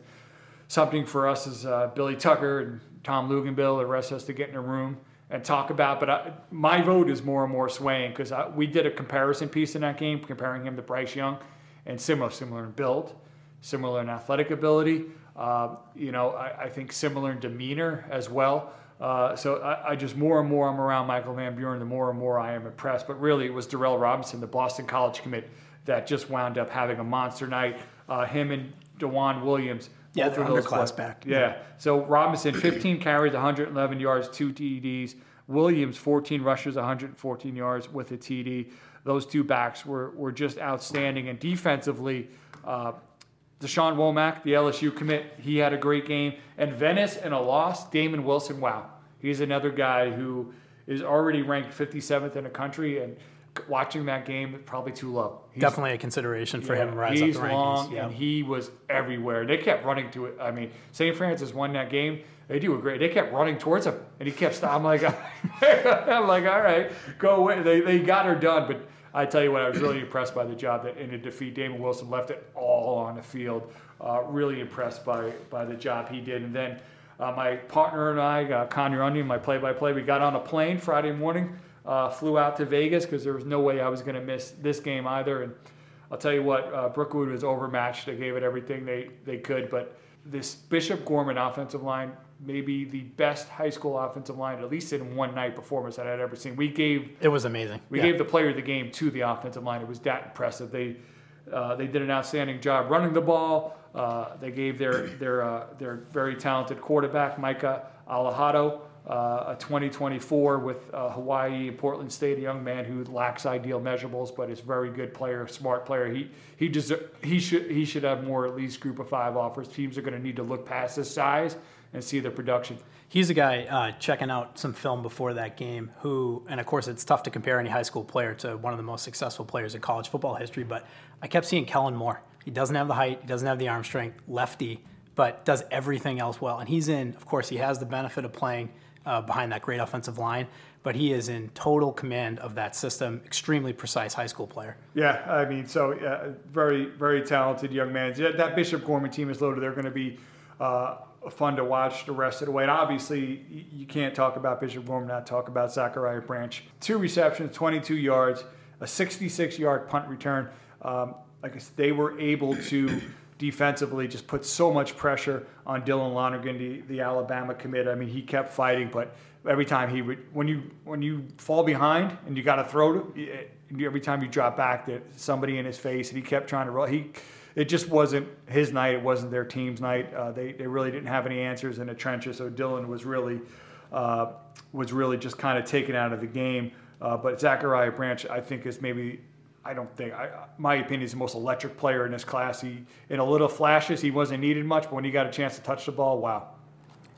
something for us is uh, Billy Tucker and Tom Luginbill, the rest of us to get in a room and talk about. But I, my vote is more and more swaying because we did a comparison piece in that game, comparing him to Bryce Young, and similar, similar in build, similar in athletic ability. Uh, you know, I, I, think similar in demeanor as well. Uh, so I, I, just more and more I'm around Michael Van Buren, the more and more I am impressed. But really, it was Darrell Robinson, the Boston College commit, that just wound up having a monster night. Uh, him and Dewan Williams yeah, the underclass back. Yeah. So Robinson, 15 carries, 111 yards, two TDs. Williams, 14 rushes, 114 yards with a TD. Those two backs were, were just outstanding. And defensively, uh, Deshaun Womack, the LSU commit, he had a great game. And Venice in a loss, Damon Wilson, wow. He's another guy who is already ranked 57th in the country. And – watching that game probably too low. He's, Definitely a consideration for yeah, him. Rise he's up the long, yeah. and he was everywhere. They kept running to it. I mean, St. Frances won that game. They do a great. They kept running towards him, and he kept stopping. I'm like, I'm like, all right, go away. They, they got her done, but I tell you what, I was really impressed by the job that in a defeat, Damon Wilson left it all on the field. Uh, really impressed by by the job he did, and then. Uh, my partner and I, uh, Connor Onion, my play-by-play, we got on a plane Friday morning uh, flew out to Vegas because there was no way I was going to miss this game either. And I'll tell you what, uh, Brookwood was overmatched. They gave it everything they, they could. But this Bishop Gorman offensive line, maybe the best high school offensive line, at least in one night performance that I'd ever seen. We gave it was amazing. We yeah. gave the player of the game to the offensive line. It was that impressive. They uh, they did an outstanding job running the ball. Uh, they gave their their uh, their very talented quarterback Micah Alejado uh, a 2024 with uh, Hawaii Portland State, a young man who lacks ideal measurables, but is a very good player, smart player. He he deser- he should he should have more at least group of five offers. Teams are going to need to look past his size and see the production. He's a guy uh, checking out some film before that game who, and of course, it's tough to compare any high school player to one of the most successful players in college football history. But I kept seeing Kellen Moore. He doesn't have the height, he doesn't have the arm strength, lefty, but does everything else well. And he's in. Of course, he has the benefit of playing uh, behind that great offensive line, but he is in total command of that system. Extremely precise high school player. Yeah, I mean, so uh, very, very talented young man. That Bishop Gorman team is loaded. They're going to be uh, fun to watch the rest of the way. And obviously, you can't talk about Bishop Gorman not talk about Zachariah Branch. Two receptions, 22 yards, a 66-yard punt return. Um, like I said, they were able to defensively just put so much pressure on Dylan Lonergan, the, the Alabama commit. I mean, he kept fighting, but every time he would, when you when you fall behind and you got to throw, every time you drop back, that somebody in his face, and he kept trying to roll. He, it just wasn't his night. It wasn't their team's night. Uh, they they really didn't have any answers in the trenches. So Dylan was really uh, was really just kind of taken out of the game. Uh, but Zachariah Branch, I think, is maybe I don't think, I, my opinion, is the most electric player in this class. He, in a little flashes, he wasn't needed much, but when he got a chance to touch the ball, wow.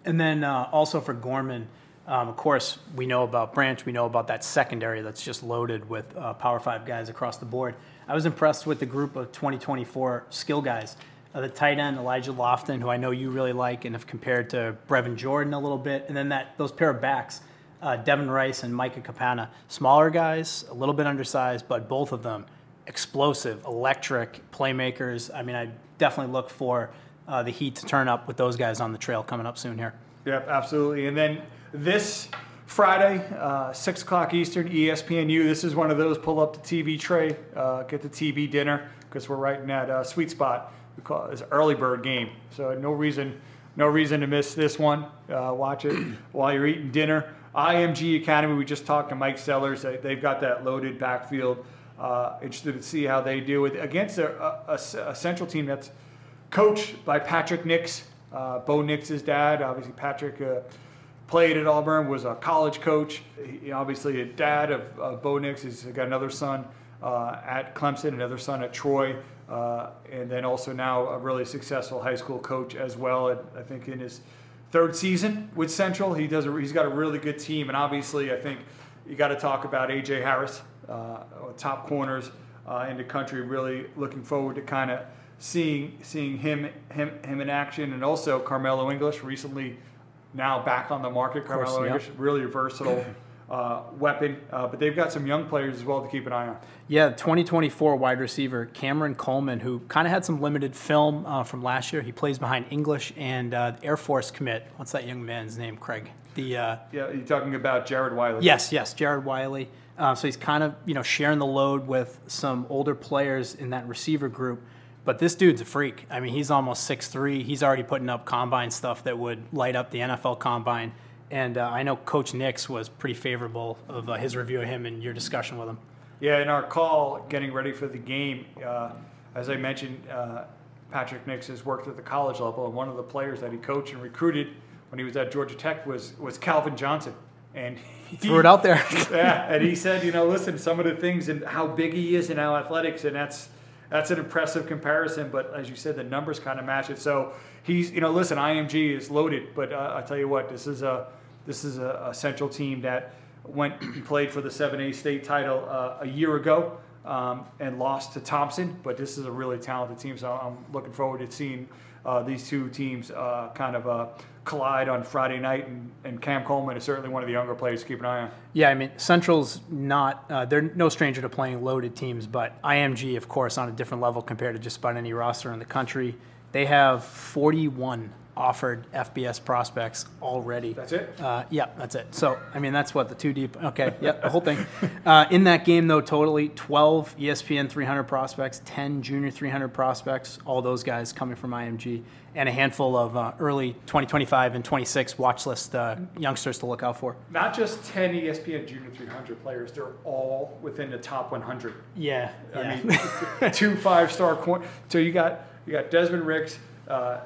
And then uh, also for Gorman, um, of course, we know about Branch. We know about that secondary that's just loaded with uh, Power Five guys across the board. I was impressed with the group of 2024 skill guys. Uh, the tight end Elijah Lofton, who I know you really like and have compared to Brevin Jordan a little bit, and then that those pair of backs uh, Devin Rice and Micah Capana. Smaller guys, a little bit undersized, but both of them explosive, electric playmakers. I mean, I definitely look for uh, the heat to turn up with those guys on the trail coming up soon here. Yep, absolutely. And then this Friday, uh, 6 o'clock Eastern, ESPNU. This is one of those pull up the TV tray, uh, get the TV dinner, because we're right in that uh, sweet spot. We call it early bird game. So no reason, no reason to miss this one. Uh, watch it while you're eating dinner. IMG Academy, we just talked to Mike Sellers. They've got that loaded backfield. Uh, interested to see how they do it against a, a, a, central team that's coached by Patrick Nix, uh, Bo Nix's dad. Obviously, Patrick played at Auburn, was a college coach. He, obviously, a dad of uh, Bo Nix. He's got another son uh, at Clemson, another son at Troy, uh, and then also now a really successful high school coach as well. I think in his third season with Central. He does. A, he's got a really good team, and obviously, I think you got to talk about AJ Harris, uh, top corners uh, in the country. Really looking forward to kind of seeing seeing him him him in action, and also Carmelo English recently now back on the market. course, Carmelo yeah. Really versatile uh, weapon, uh, but they've got some young players as well to keep an eye on. Yeah, 2024 wide receiver Cameron Coleman, who kind of had some limited film uh, from last year. He plays behind English and uh, Air Force commit. What's that young man's name, Craig? The uh, Yeah, you're talking about Jared Wiley. yes, yes, Jared Wiley. Uh, so he's kind of you know sharing the load with some older players in that receiver group. But this dude's a freak. I mean, he's almost 6'3". He's already putting up combine stuff that would light up the NFL combine. And uh, I know Coach Nix was pretty favorable of uh, his review of him and your discussion with him. Yeah, in our call getting ready for the game, uh, as I mentioned, uh, Patrick Nix has worked at the college level, and one of the players that he coached and recruited when he was at Georgia Tech was was Calvin Johnson, and he Threw it out there. yeah, and he said, you know, listen, some of the things and how big he is and how athletics, and that's that's an impressive comparison. But as you said, the numbers kind of match it. So he's, you know, listen, IMG is loaded, but uh, I tell you what, this is a this is a, a central team that went and played for the 7A state title uh, a year ago um, and lost to Thompson. But this is a really talented team, so I'm looking forward to seeing uh, these two teams uh, kind of uh, collide on Friday night. And, and Cam Coleman is certainly one of the younger players to keep an eye on. Yeah, I mean, Central's not, uh, they're no stranger to playing loaded teams, but IMG, of course, on a different level compared to just about any roster in the country. They have 41 offered FBS prospects already. That's it. Uh, yeah, that's it. So, I mean, that's what the two deep. Okay, yep, the whole thing. Uh, in that game, though, totally 12 ESPN 300 prospects, 10 junior 300 prospects, all those guys coming from IMG, and a handful of uh, early 2025 and 26 watch list uh, youngsters to look out for. Not just 10 ESPN Junior 300 players, they're all within the top 100. Yeah, I mean, two five-star corner. So you got you got Desmond Ricks, uh,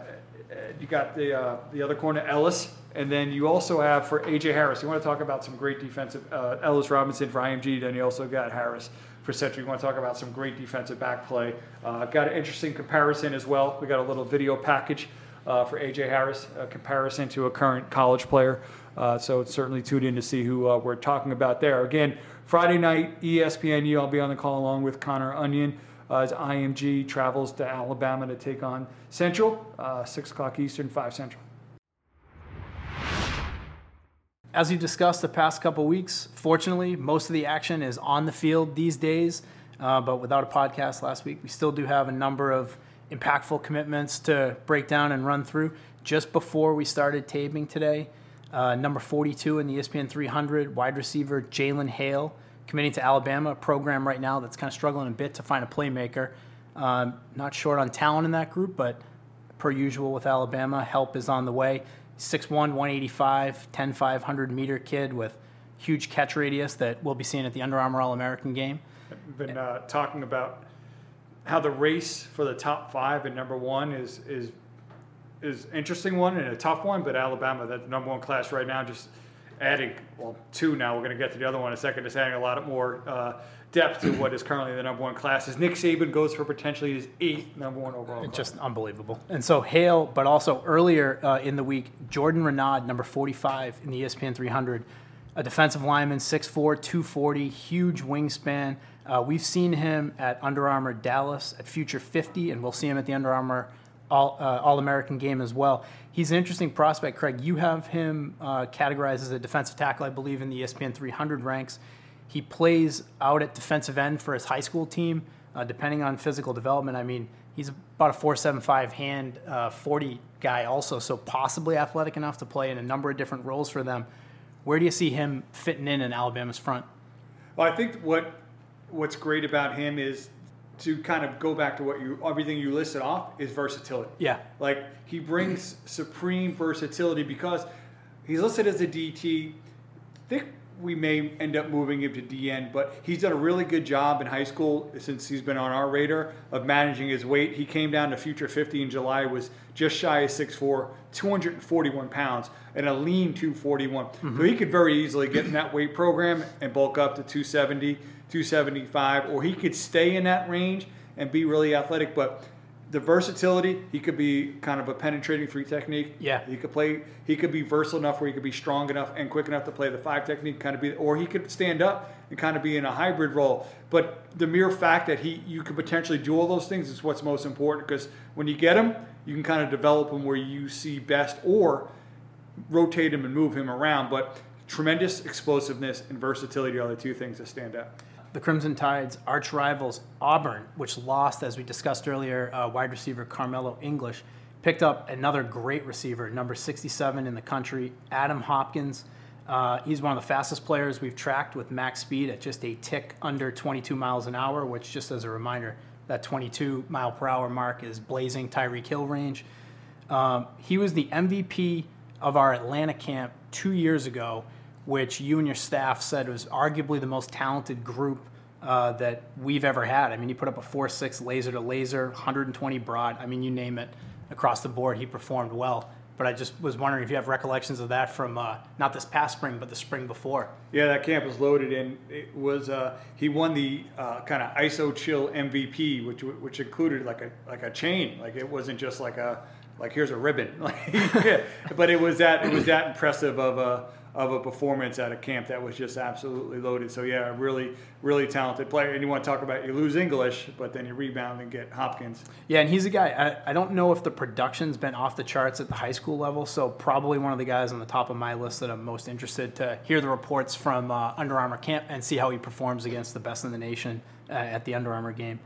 you got the uh, the other corner Ellis, and then you also have for AJ Harris. You want to talk about some great defensive uh, Ellis Robinson for IMG. Then you also got Harris for Central. You want to talk about some great defensive back play. Uh, got an interesting comparison as well. We got a little video package uh, for AJ Harris, a comparison to a current college player. Uh, so it's certainly tune in to see who uh, we're talking about there. Again, Friday night, ESPNU. I'll be on the call along with Connor Onion as IMG travels to Alabama to take on Central, uh, 6 o'clock Eastern, 5 Central. As we've discussed the past couple weeks, fortunately, most of the action is on the field these days. Uh, but without a podcast last week, we still do have a number of impactful commitments to break down and run through. Just before we started taping today, uh, number 42 in the ESPN 300, wide receiver Jalen Hale, committing to Alabama, a program right now that's kind of struggling a bit to find a playmaker. Um, not short on talent in that group, but per usual with Alabama, help is on the way. 6'1, 185, 10, 500 meter kid with huge catch radius that we'll be seeing at the Under Armour All American game. We've been uh, talking about how the race for the top five and number one is is is interesting one and a tough one, but Alabama, that number one class right now, just adding well two now. We're going to get to the other one in a second. Is adding a lot more uh, depth to what is currently the number one class. As Nick Saban goes for potentially his eighth number one overall. class. Just unbelievable. And so Hale, but also earlier uh, in the week, Jordan Renaud, number 45 in the ESPN 300, a defensive lineman, 6'4", 240, huge wingspan. Uh, we've seen him at Under Armour Dallas at Future 50, and we'll see him at the Under Armour All, uh, All American game as well. He's an interesting prospect, Craig. You have him uh, categorized as a defensive tackle, I believe, in the ESPN 300 ranks. He plays out at defensive end for his high school team, uh, depending on physical development. I mean, he's about a 4.75 hand, uh, 40 guy, also, so possibly athletic enough to play in a number of different roles for them. Where do you see him fitting in in Alabama's front? Well, I think what what's great about him is to kind of go back to what you everything you listed off is versatility. Yeah. Like he brings supreme versatility because he's listed as a DT. I think we may end up moving him to DN, but he's done a really good job in high school since he's been on our radar of managing his weight. He came down to Future 50 in July, was just shy of 6'4, 241 pounds, and a lean 241. So mm-hmm. he could very easily get in that weight program and bulk up to 270, 275, or he could stay in that range and be really athletic. But the versatility, he could be kind of a penetrating three technique. Yeah. He could play. He could be versatile enough where he could be strong enough and quick enough to play the five technique, kind of be, or he could stand up and kind of be in a hybrid role. But the mere fact that he, you could potentially do all those things is what's most important because when you get him, you can kind of develop him where you see best, or rotate him and move him around. But tremendous explosiveness and versatility are the two things that stand out the Crimson Tide's arch rivals, Auburn, which lost, as we discussed earlier, uh, wide receiver Carmelo English, picked up another great receiver, number 67 in the country, Adam Hopkins. Uh, he's one of the fastest players we've tracked with max speed at just a tick under 22 miles an hour, which, just as a reminder, that 22 mile per hour mark is blazing Tyreek Hill range. Um, he was the MVP of our Atlanta camp two years ago which you and your staff said was arguably the most talented group uh, that we've ever had. I mean, he put up a 4 6 laser to laser, 120 broad. I mean, you name it across the board, he performed well. But I just was wondering if you have recollections of that from uh, not this past spring, but the spring before. Yeah, that camp was loaded, and it was uh, he won the uh, kind of ISO chill MVP, which which included like a like a chain, like it wasn't just like a like here's a ribbon, but it was that it was that impressive of a of a performance at a camp that was just absolutely loaded. So yeah, really, really talented player. And you want to talk about you lose English, but then you rebound and get Hopkins. Yeah, and he's a guy. I, I don't know if the production's been off the charts at the high school level. So probably one of the guys on the top of my list that I'm most interested to hear the reports from uh, Under Armour camp and see how he performs against the best in the nation uh, at the Under Armour game.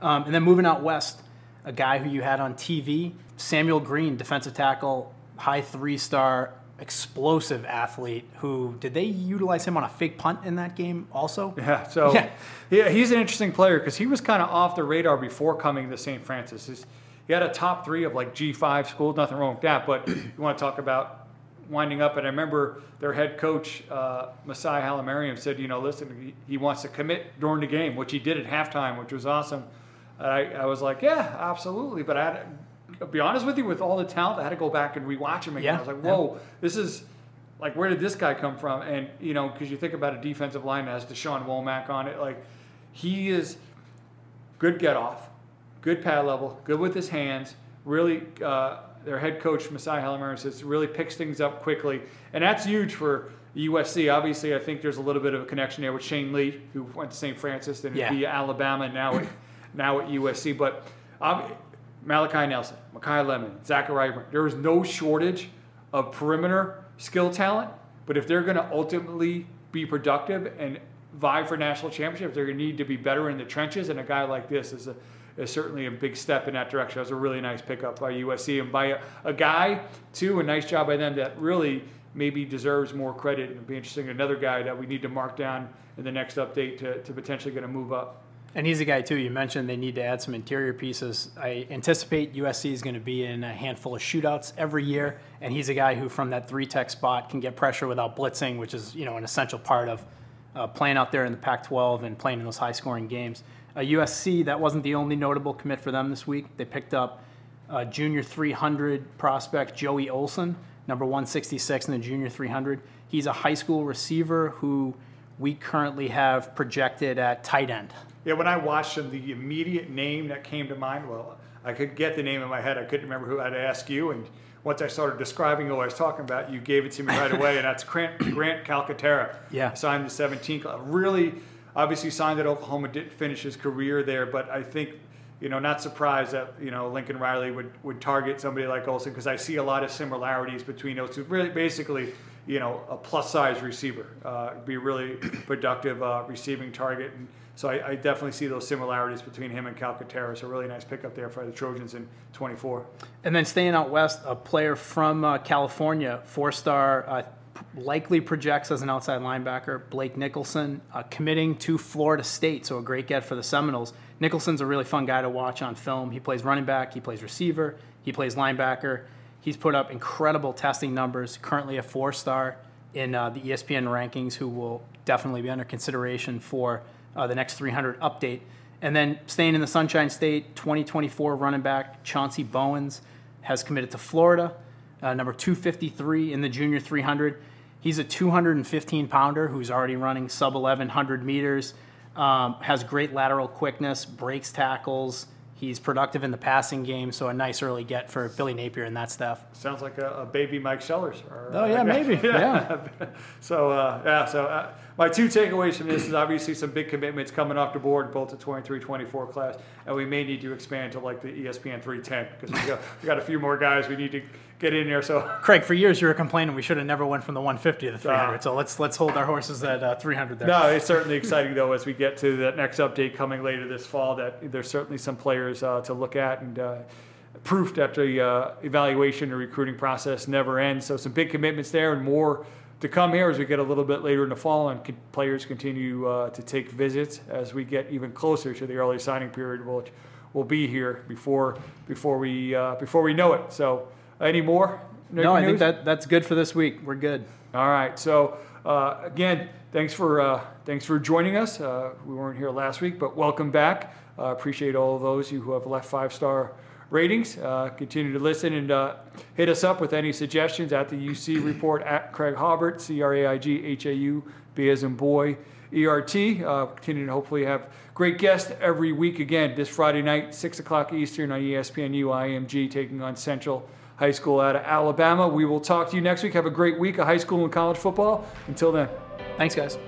Um, and then moving out west, a guy who you had on TV, Samuel Green, defensive tackle, high three star explosive athlete who did they utilize him on a fake punt in that game also? Yeah, so yeah, yeah he's an interesting player because he was kind of off the radar before coming to St. Frances. He's, he had a top three of like G5 schools, nothing wrong with that, but you want to talk about winding up. And I remember their head coach, uh, Messay Hailemariam, said, you know, listen, he, he, wants to commit during the game, which he did at halftime, which was awesome. I, I was like, yeah, absolutely. But I had, I'll be honest with you, with all the talent, I had to go back and rewatch him again. Yeah. I was like, whoa, yeah. this is like, where did this guy come from? And, you know, because you think about a defensive line that has Deshaun Womack on it, like, he is good get off, good pad level, good with his hands, really. Uh, their head coach, Messay Hailemariam, says really picks things up quickly. And that's huge for USC. Obviously, I think there's a little bit of a connection there with Shane Lee, who went to St. Frances, then yeah. via Alabama, and now at, now at USC. But um, Malachi Nelson, Makai Lemon, Zachary. Zachariah. There is no shortage of perimeter skill talent, but if they're going to ultimately be productive and vie for national championships, they're going to need to be better in the trenches. And a guy like this is a is certainly a big step in that direction. That was a really nice pickup by USC and by a, a guy too. A nice job by them that really maybe deserves more credit. And it'd be interesting. Another guy that we need to mark down in the next update to, to potentially get a move up. And he's a guy too. You mentioned they need to add some interior pieces. I anticipate USC is going to be in a handful of shootouts every year, and he's a guy who, from that three tech spot, can get pressure without blitzing, which is you know an essential part of uh, playing out there in the Pac-12 and playing in those high-scoring games. Uh, USC that wasn't the only notable commit for them this week. They picked up uh, junior 300 prospect Joey Olson, number 166 in the junior 300. He's a high school receiver who we currently have projected at tight end. Yeah, when I watched him, the immediate name that came to mind, well, I could get the name in my head. I couldn't remember who I'd ask you. And once I started describing who I was talking about, you gave it to me right away. And that's Grant, Grant Calcaterra. Yeah. Signed the 17th. Really, obviously signed at Oklahoma, didn't finish his career there. But I think, you know, not surprised that, you know, Lincoln Riley would, would target somebody like Olson because I see a lot of similarities between those two. Really, basically, you know, a plus size receiver. Uh, be really productive uh, receiving target. And, so I, I, definitely see those similarities between him and Calcaterra. So really nice pickup there for the Trojans in 24. And then staying out west, a player from uh, California, four-star, uh, likely projects as an outside linebacker, Blake Nicholson, uh, committing to Florida State. So a great get for the Seminoles. Nicholson's a really fun guy to watch on film. He plays running back, he plays receiver, he plays linebacker. He's put up incredible testing numbers. Currently a four-star in uh, the ESPN rankings, who will definitely be under consideration for uh, the next 300 update. And then staying in the Sunshine State, 2024 running back Chauncey Bowens has committed to Florida, uh, number 253 in the junior 300. He's a 215 pounder who's already running sub 1100 meters, um, has great lateral quickness, breaks tackles, He's productive in the passing game, so a nice early get for Billy Napier and that stuff. Sounds like a, a baby Mike Sellers. Or, Oh yeah, maybe. Yeah. so uh, yeah, so uh, my two takeaways from this is obviously some big commitments coming off the board, both the 23-24 class, and we may need to expand to like the ESPN 310 because we got we got a few more guys we need to get in here. So Craig, for years you were complaining we should have never went from the 150 to the 300. Ah. so let's let's hold our horses at uh, 300 there. no, it's certainly exciting though as we get to that next update coming later this fall. That there's certainly some players uh, to look at and. Uh, Proof that the uh, evaluation and recruiting process never ends. So some big commitments there, and more to come here as we get a little bit later in the fall, and co- players continue uh, to take visits as we get even closer to the early signing period, which will be here before before we uh, before we know it. So, any more? No, I think that that's good for this week. We're good. All right. So uh, again, thanks for uh, thanks for joining us. Uh, we weren't here last week, but welcome back. Uh, appreciate all of those you who have left five star ratings. Uh, continue to listen and uh, hit us up with any suggestions at the UC report at Craig Haubert, C R A I G H A U B as in boy. ERT. Uh, continue to hopefully have great guests every week. Again, this Friday night, 6 o'clock Eastern on ESPNU IMG, taking on Central High School out of Alabama. We will talk to you next week. Have a great week of high school and college football. Until then. Thanks, guys.